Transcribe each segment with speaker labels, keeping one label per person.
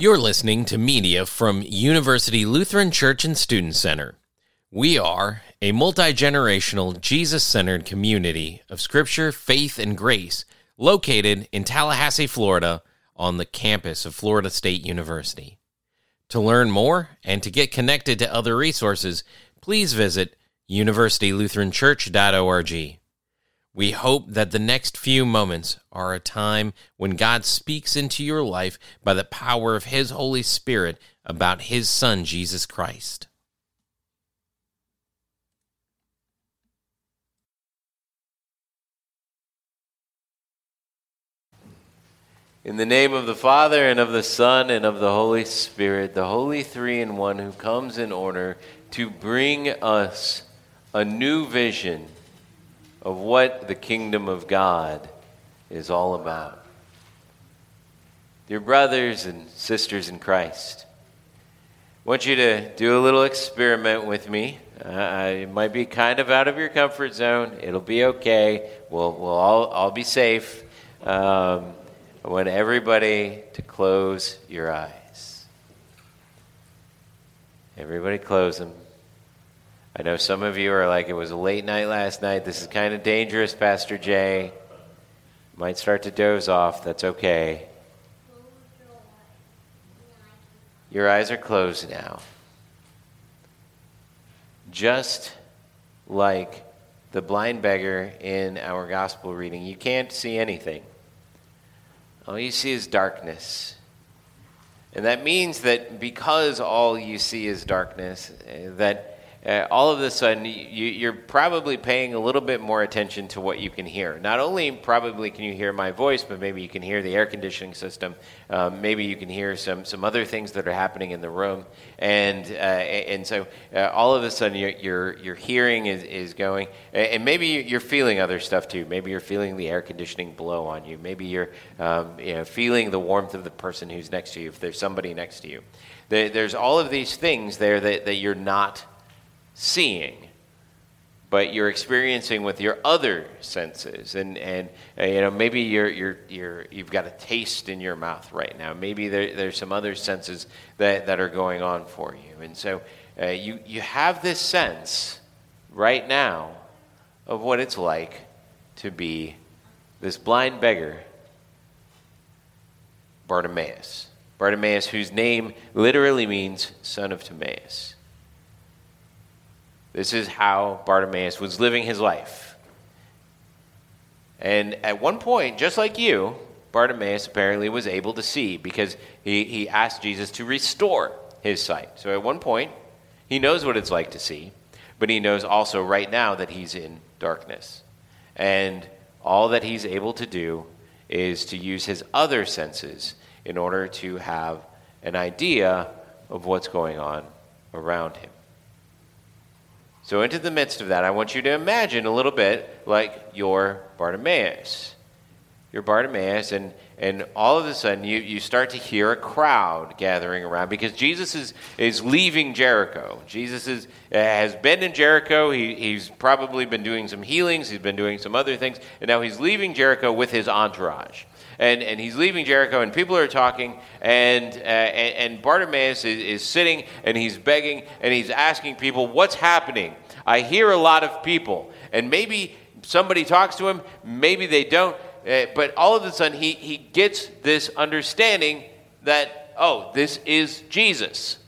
Speaker 1: You're listening to media from University Lutheran Church and Student Center. We are a multi generational, Jesus centered community of scripture, faith, and grace located in Tallahassee, Florida, on the campus of Florida State University. To learn more and to get connected to other resources, please visit universitylutheranchurch.org. We hope that the next few moments are a time when God speaks into your life by the power of His Holy Spirit about His Son, Jesus Christ.
Speaker 2: In the name of the Father, and of the Son, and of the Holy Spirit, the Holy Three in One who comes in order to bring us a new vision of what the kingdom of God is all about. Dear brothers and sisters in Christ, I want you to do a little experiment with me. Uh, it might be kind of out of your comfort zone. It'll be okay. We'll, we'll all, all be safe. Um, I want everybody to close your eyes. Everybody close them. I know some of you are like, it was a late night last night. This is kind of dangerous, Pastor Jay. Might start to doze off. That's okay. Your eyes are closed now. Just like the blind beggar in our gospel reading, you can't see anything. All you see is darkness. And that means that because all you see is darkness, that uh, all of a sudden you, are probably paying a little bit more attention to what you can hear. Not only probably can you hear my voice, but maybe you can hear the air conditioning system. Um, maybe you can hear some, some other things that are happening in the room. And, uh, and so uh, all of a sudden your, your, your hearing is, is going. And maybe you're feeling other stuff too. Maybe you're feeling the air conditioning blow on you. Maybe you're um, you know, feeling the warmth of the person who's next to you, if there's somebody next to you. There's all of these things there that, that you're not seeing, but you're experiencing with your other senses. And, and uh, you know, maybe you're, you're, you're, you've got a taste in your mouth right now. Maybe there, there's some other senses that, that are going on for you. And so uh, you, you have this sense right now of what it's like to be this blind beggar, Bartimaeus. Bartimaeus, whose name literally means son of Timaeus. This is how Bartimaeus was living his life. And at one point, just like you, Bartimaeus apparently was able to see because he, he asked Jesus to restore his sight. So at one point, he knows what it's like to see, but he knows also right now that he's in darkness. And all that he's able to do is to use his other senses in order to have an idea of what's going on around him. So, into the midst of that, I want you to imagine a little bit like your Bartimaeus. You're Bartimaeus, and, and all of a sudden you, you start to hear a crowd gathering around because Jesus is, is leaving Jericho. Jesus is, uh, has been in Jericho. He, he's probably been doing some healings, he's been doing some other things, and now he's leaving Jericho with his entourage and, and he's leaving Jericho, and people are talking, and, uh, and, and, Bartimaeus is, is sitting, and he's begging, and he's asking people, What's happening? I hear a lot of people, and maybe somebody talks to him, maybe they don't, uh, but all of a sudden he, he gets this understanding that, oh, this is Jesus.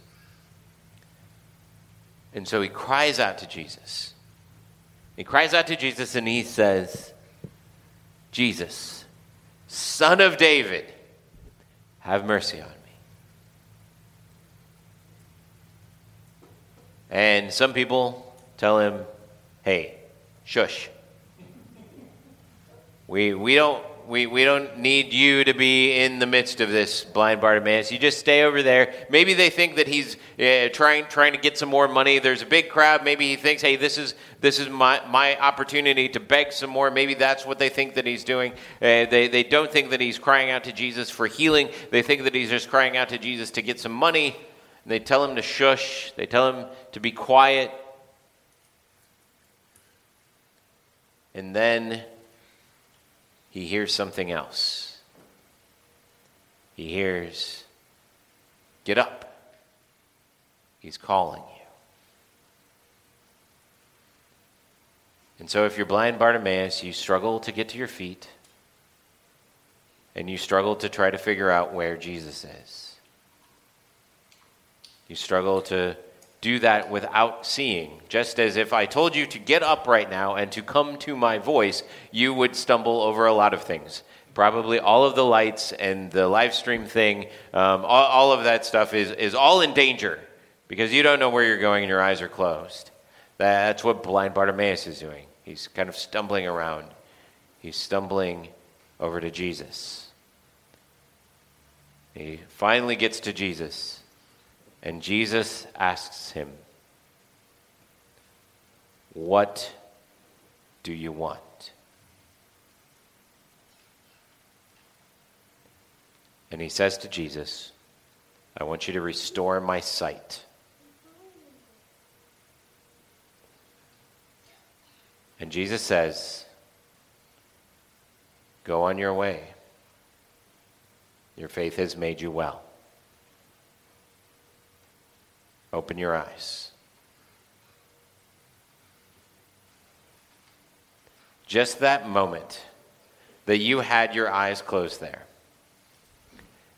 Speaker 2: And so he cries out to Jesus. He cries out to Jesus and he says, Jesus Son of David, have mercy on me. And some people tell him, hey, shush. We, we don't we, we don't need you to be in the midst of this blind Bartimaeus. You just stay over there. Maybe they think that he's uh, trying trying to get some more money. There's a big crowd. Maybe he thinks, hey, this is this is my, my opportunity to beg some more. Maybe that's what they think that he's doing. Uh, they, they don't think that he's crying out to Jesus for healing. They think that he's just crying out to Jesus to get some money. And they tell him to shush. They tell him to be quiet. And then he hears something else. He hears, Get up. He's calling you. And so, if you're blind Bartimaeus, you struggle to get to your feet and you struggle to try to figure out where Jesus is. You struggle to do that without seeing. Just as if I told you to get up right now and to come to my voice, you would stumble over a lot of things. Probably all of the lights and the live stream thing, um, all, all of that stuff is, is all in danger because you don't know where you're going and your eyes are closed. That's what blind Bartimaeus is doing. He's kind of stumbling around. He's stumbling over to Jesus. He finally gets to Jesus, and Jesus asks him, What do you want? And he says to Jesus, I want you to restore my sight. And Jesus says, Go on your way. Your faith has made you well. Open your eyes. Just that moment that you had your eyes closed there,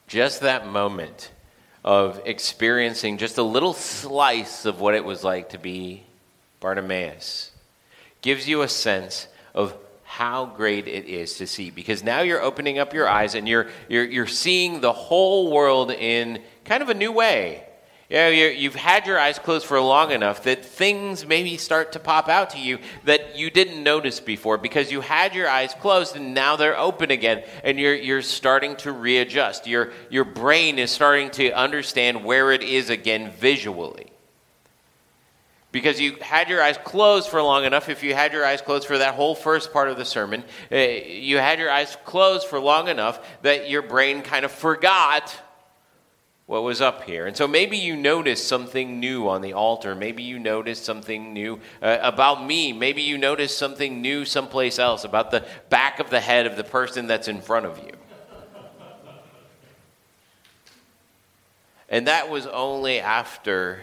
Speaker 2: just that moment of experiencing just a little slice of what it was like to be Bartimaeus gives you a sense of how great it is to see because now you're opening up your eyes and you're, you're, you're seeing the whole world in kind of a new way. You know, you've had your eyes closed for long enough that things maybe start to pop out to you that you didn't notice before because you had your eyes closed and now they're open again and you're, you're starting to readjust. Your, your brain is starting to understand where it is again visually because you had your eyes closed for long enough. If you had your eyes closed for that whole first part of the sermon, uh, you had your eyes closed for long enough that your brain kind of forgot what was up here. And so maybe you noticed something new on the altar. Maybe you noticed something new uh, about me. Maybe you noticed something new someplace else about the back of the head of the person that's in front of you. And that was only after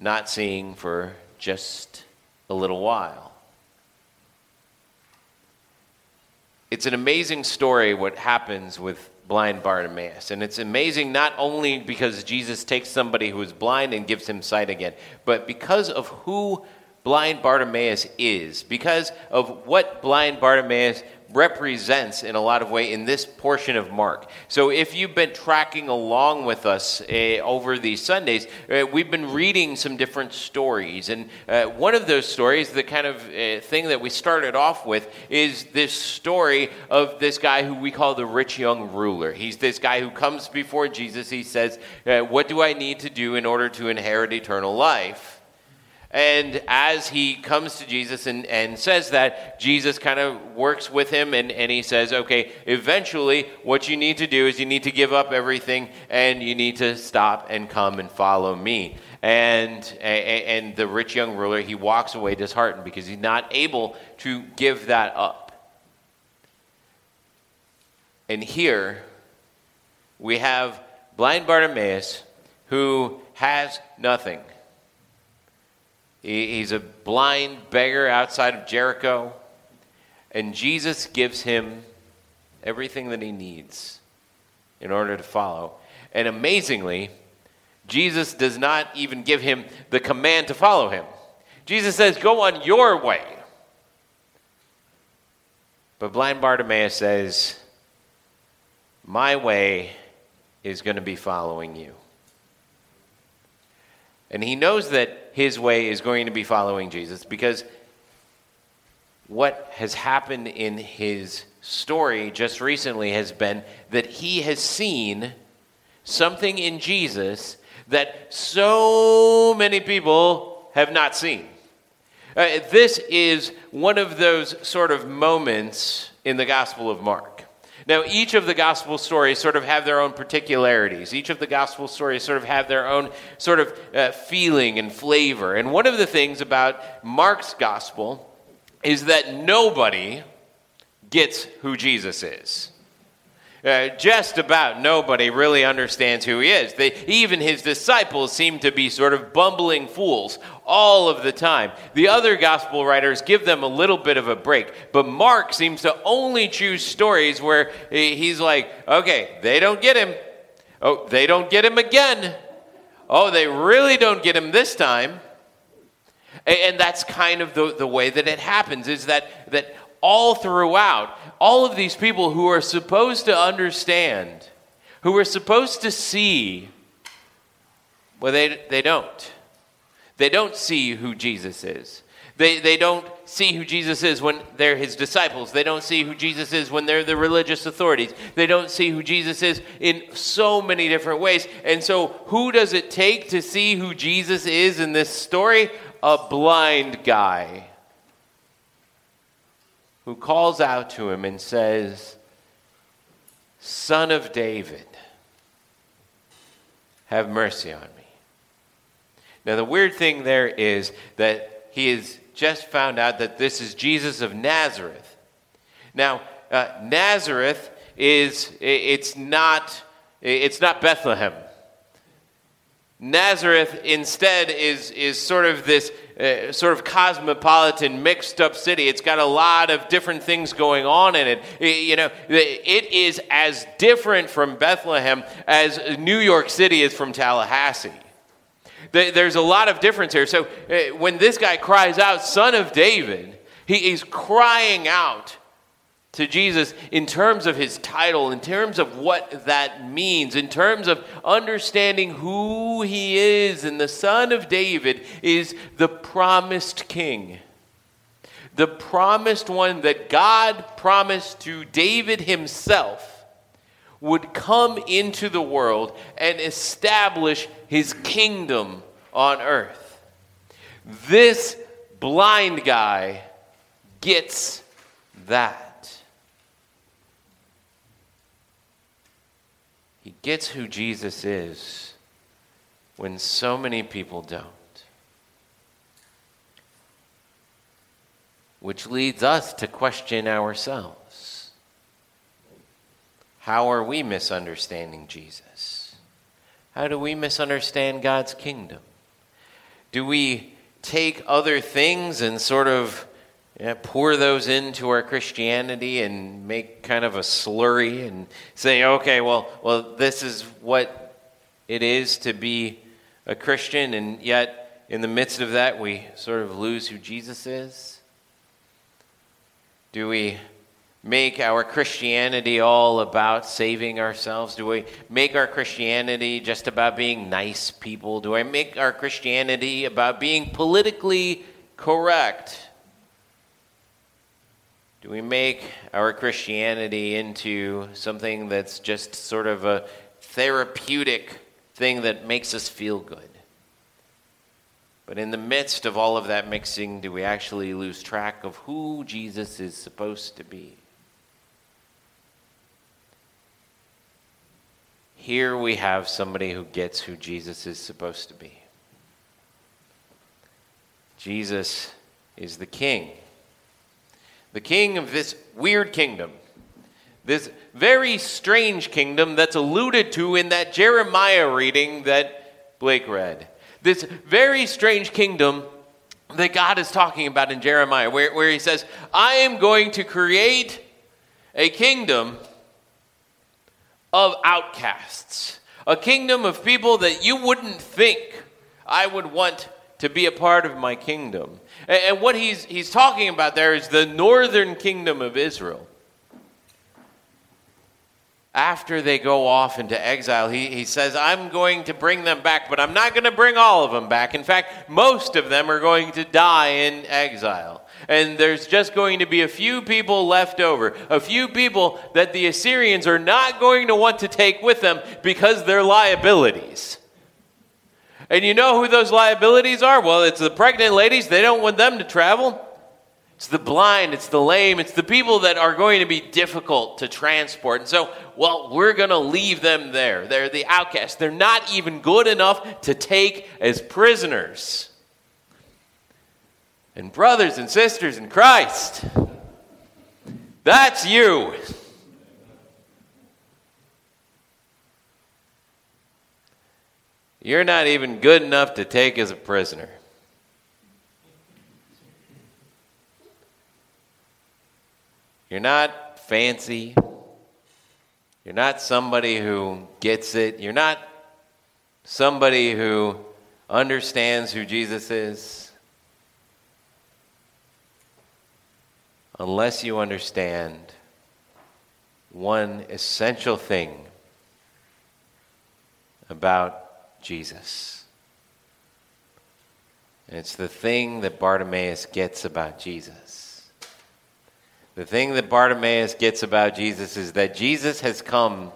Speaker 2: not seeing for just a little while. It's an amazing story what happens with blind Bartimaeus. And it's amazing not only because Jesus takes somebody who is blind and gives him sight again, but because of who blind Bartimaeus is, because of what blind Bartimaeus represents in a lot of way in this portion of Mark. So if you've been tracking along with us uh, over these Sundays, uh, we've been reading some different stories. And uh, one of those stories, the kind of thing that we started off with, is this story of this guy who we call the rich young ruler. He's this guy who comes before Jesus. He says, What do I need to do in order to inherit eternal life? And as he comes to Jesus and, and says that, Jesus kind of works with him and, and he says, okay, eventually what you need to do is you need to give up everything and you need to stop and come and follow me. And, and the rich young ruler, he walks away disheartened because he's not able to give that up. And here we have blind Bartimaeus who has nothing. He's a blind beggar outside of Jericho, and Jesus gives him everything that he needs in order to follow. And amazingly, Jesus does not even give him the command to follow him. Jesus says, Go on your way. But blind Bartimaeus says, My way is going to be following you. And he knows that his way is going to be following Jesus because what has happened in his story just recently has been that he has seen something in Jesus that so many people have not seen. Uh, this is one of those sort of moments in the Gospel of Mark now, each of the gospel stories sort of have their own particularities. Each of the gospel stories sort of have their own sort of uh, feeling and flavor. And one of the things about Mark's gospel is that nobody gets who Jesus is. Uh, just about nobody really understands who he is. They, even his disciples seem to be sort of bumbling fools all of the time. The other gospel writers give them a little bit of a break, but Mark seems to only choose stories where he's like, okay, they don't get him. Oh, they don't get him again. Oh, they really don't get him this time. And that's kind of the, the way that it happens is that, that all throughout, all of these people who are supposed to understand, who are supposed to see, well, they, they don't. They don't see who Jesus is. They, they don't see who Jesus is when they're his disciples. They don't see who Jesus is when they're the religious authorities. They don't see who Jesus is in so many different ways. And so, who does it take to see who Jesus is in this story? A blind guy who calls out to him and says, Son of David, have mercy on me. Now, the weird thing there is that he has just found out that this is Jesus of Nazareth. Now, uh, Nazareth is, it's not, it's not Bethlehem. Nazareth instead is, is sort of this uh, sort of cosmopolitan, mixed up city. It's got a lot of different things going on in it. it. You know, it is as different from Bethlehem as New York City is from Tallahassee. There's a lot of difference here. So uh, when this guy cries out, Son of David, he is crying out to Jesus in terms of his title, in terms of what that means, in terms of understanding who he is. And the Son of David is the promised king, the promised one that God promised to David himself would come into the world and establish his kingdom on earth. This blind guy gets that. He gets who Jesus is when so many people don't. Which leads us to question ourselves. How are we misunderstanding Jesus? How do we misunderstand God's kingdom? Do we take other things and sort of yeah, pour those into our Christianity and make kind of a slurry and say, okay, well, well, this is what it is to be a Christian, and yet in the midst of that, we sort of lose who Jesus is? Do we make our Christianity all about saving ourselves? Do we make our Christianity just about being nice people? Do I make our Christianity about being politically correct? Do we make our Christianity into something that's just sort of a therapeutic thing that makes us feel good? But in the midst of all of that mixing, do we actually lose track of who Jesus is supposed to be? Here we have somebody who gets who Jesus is supposed to be. Jesus is the king the king of this weird kingdom, this very strange kingdom that's alluded to in that Jeremiah reading that Blake read. This very strange kingdom that God is talking about in Jeremiah, where, where he says, I am going to create a kingdom of outcasts, a kingdom of people that you wouldn't think I would want to be a part of my kingdom. And what he's, he's talking about there is the northern kingdom of Israel. After they go off into exile, he, he says, I'm going to bring them back, but I'm not going to bring all of them back. In fact, most of them are going to die in exile. And there's just going to be a few people left over, a few people that the Assyrians are not going to want to take with them because they're liabilities. And you know who those liabilities are? Well, it's the pregnant ladies. They don't want them to travel. It's the blind, it's the lame, it's the people that are going to be difficult to transport. And so, well, we're going to leave them there. They're the outcasts. They're not even good enough to take as prisoners. And, brothers and sisters in Christ, that's you. You're not even good enough to take as a prisoner. You're not fancy. You're not somebody who gets it. You're not somebody who understands who Jesus is. Unless you understand one essential thing about Jesus. And it's the thing that Bartimaeus gets about Jesus. The thing that Bartimaeus gets about Jesus is that Jesus has come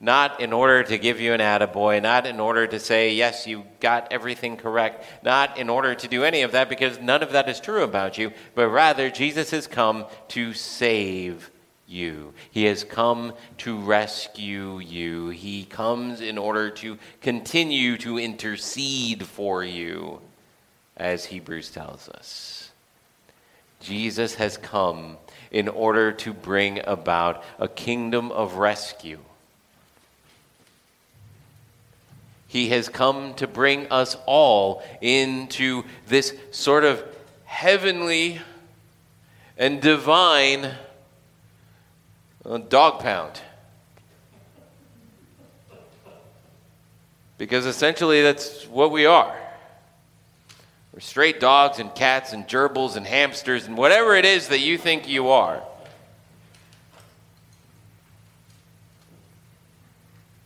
Speaker 2: not in order to give you an attaboy, not in order to say, yes, you got everything correct, not in order to do any of that, because none of that is true about you, but rather, Jesus has come to save you. He has come to rescue you. He comes in order to continue to intercede for you, as Hebrews tells us. Jesus has come in order to bring about a kingdom of rescue He has come to bring us all into this sort of heavenly and divine Uh, dog pound. Because essentially that's what we are. We're straight dogs and cats and gerbils and hamsters and whatever it is that you think you are.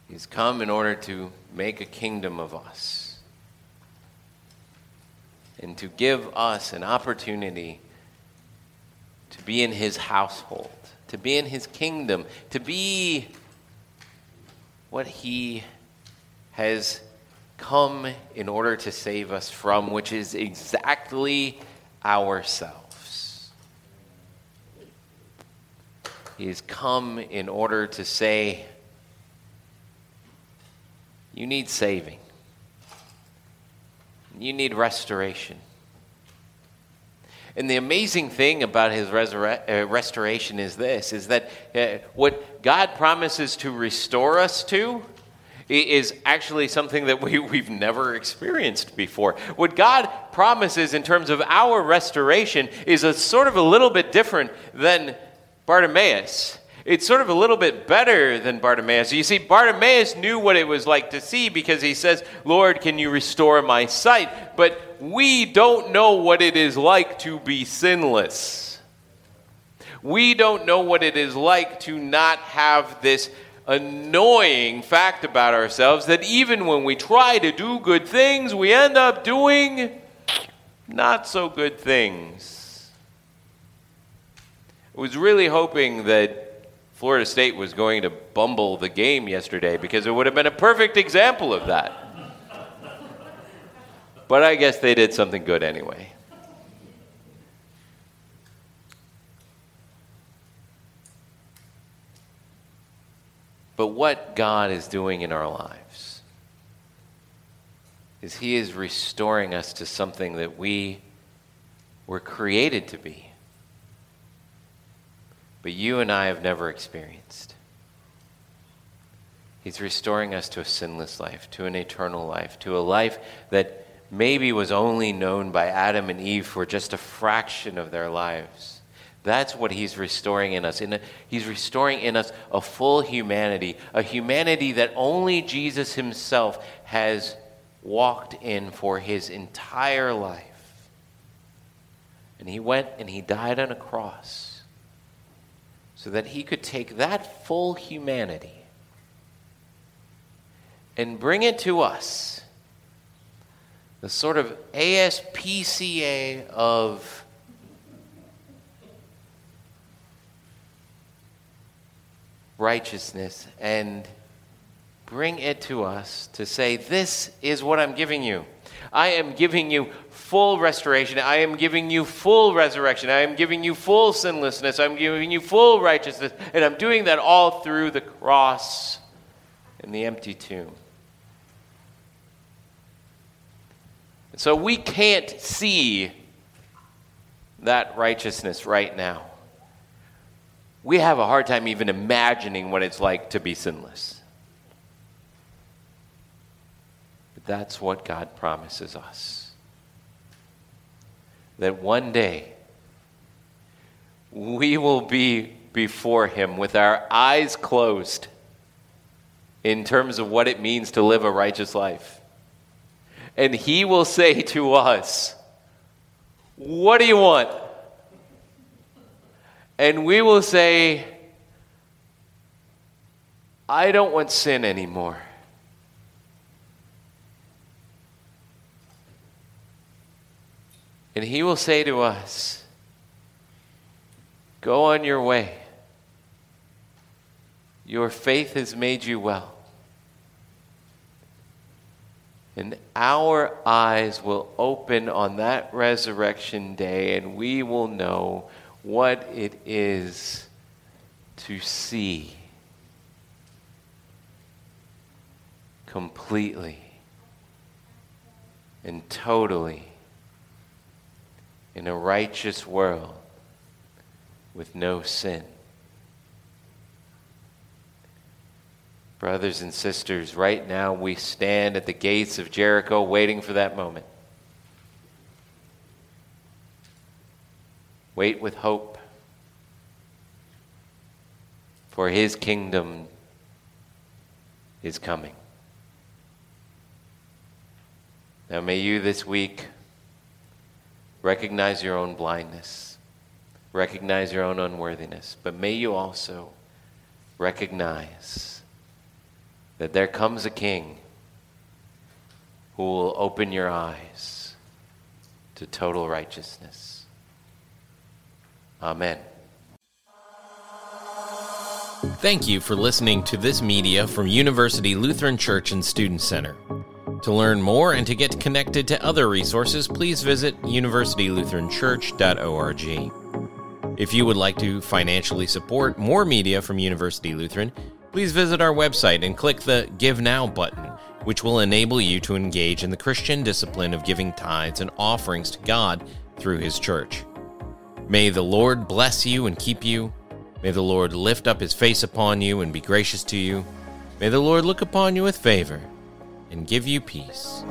Speaker 2: He's come in order to make a kingdom of us and to give us an opportunity to be in his household, to be in his kingdom, to be what he has come in order to save us from, which is exactly ourselves. He has come in order to say, you need saving. You need restoration. And the amazing thing about his uh, restoration is this is that uh, what God promises to restore us to is actually something that we, we've never experienced before. What God promises in terms of our restoration is a sort of a little bit different than Bartimaeus it's sort of a little bit better than Bartimaeus. You see, Bartimaeus knew what it was like to see because he says, Lord, can you restore my sight? But we don't know what it is like to be sinless. We don't know what it is like to not have this annoying fact about ourselves that even when we try to do good things, we end up doing not so good things. I was really hoping that Florida State was going to bumble the game yesterday because it would have been a perfect example of that. But I guess they did something good anyway. But what God is doing in our lives is He is restoring us to something that we were created to be but you and I have never experienced. He's restoring us to a sinless life, to an eternal life, to a life that maybe was only known by Adam and Eve for just a fraction of their lives. That's what he's restoring in us. In he's restoring in us a full humanity, a humanity that only Jesus himself has walked in for his entire life. And he went and he died on a cross so that he could take that full humanity and bring it to us. The sort of ASPCA of righteousness and bring it to us to say, This is what I'm giving you. I am giving you full restoration. I am giving you full resurrection. I am giving you full sinlessness. I'm giving you full righteousness. And I'm doing that all through the cross and the empty tomb. So we can't see that righteousness right now. We have a hard time even imagining what it's like to be sinless. But that's what God promises us. That one day we will be before Him with our eyes closed in terms of what it means to live a righteous life. And He will say to us, What do you want? And we will say, I don't want sin anymore. And he will say to us, Go on your way. Your faith has made you well. And our eyes will open on that resurrection day, and we will know what it is to see completely and totally in a righteous world with no sin. Brothers and sisters, right now we stand at the gates of Jericho waiting for that moment. Wait with hope, for his kingdom is coming. Now, may you this week recognize your own blindness, recognize your own unworthiness, but may you also recognize that there comes a king who will open your eyes to total righteousness. Amen.
Speaker 1: Thank you for listening to this media from University Lutheran Church and Student Center. To learn more and to get connected to other resources, please visit universitylutheranchurch.org. If you would like to financially support more media from University Lutheran, please visit our website and click the Give Now button, which will enable you to engage in the Christian discipline of giving tithes and offerings to God through His church. May the Lord bless you and keep you. May the Lord lift up His face upon you and be gracious to you. May the Lord look upon you with favor and give you peace.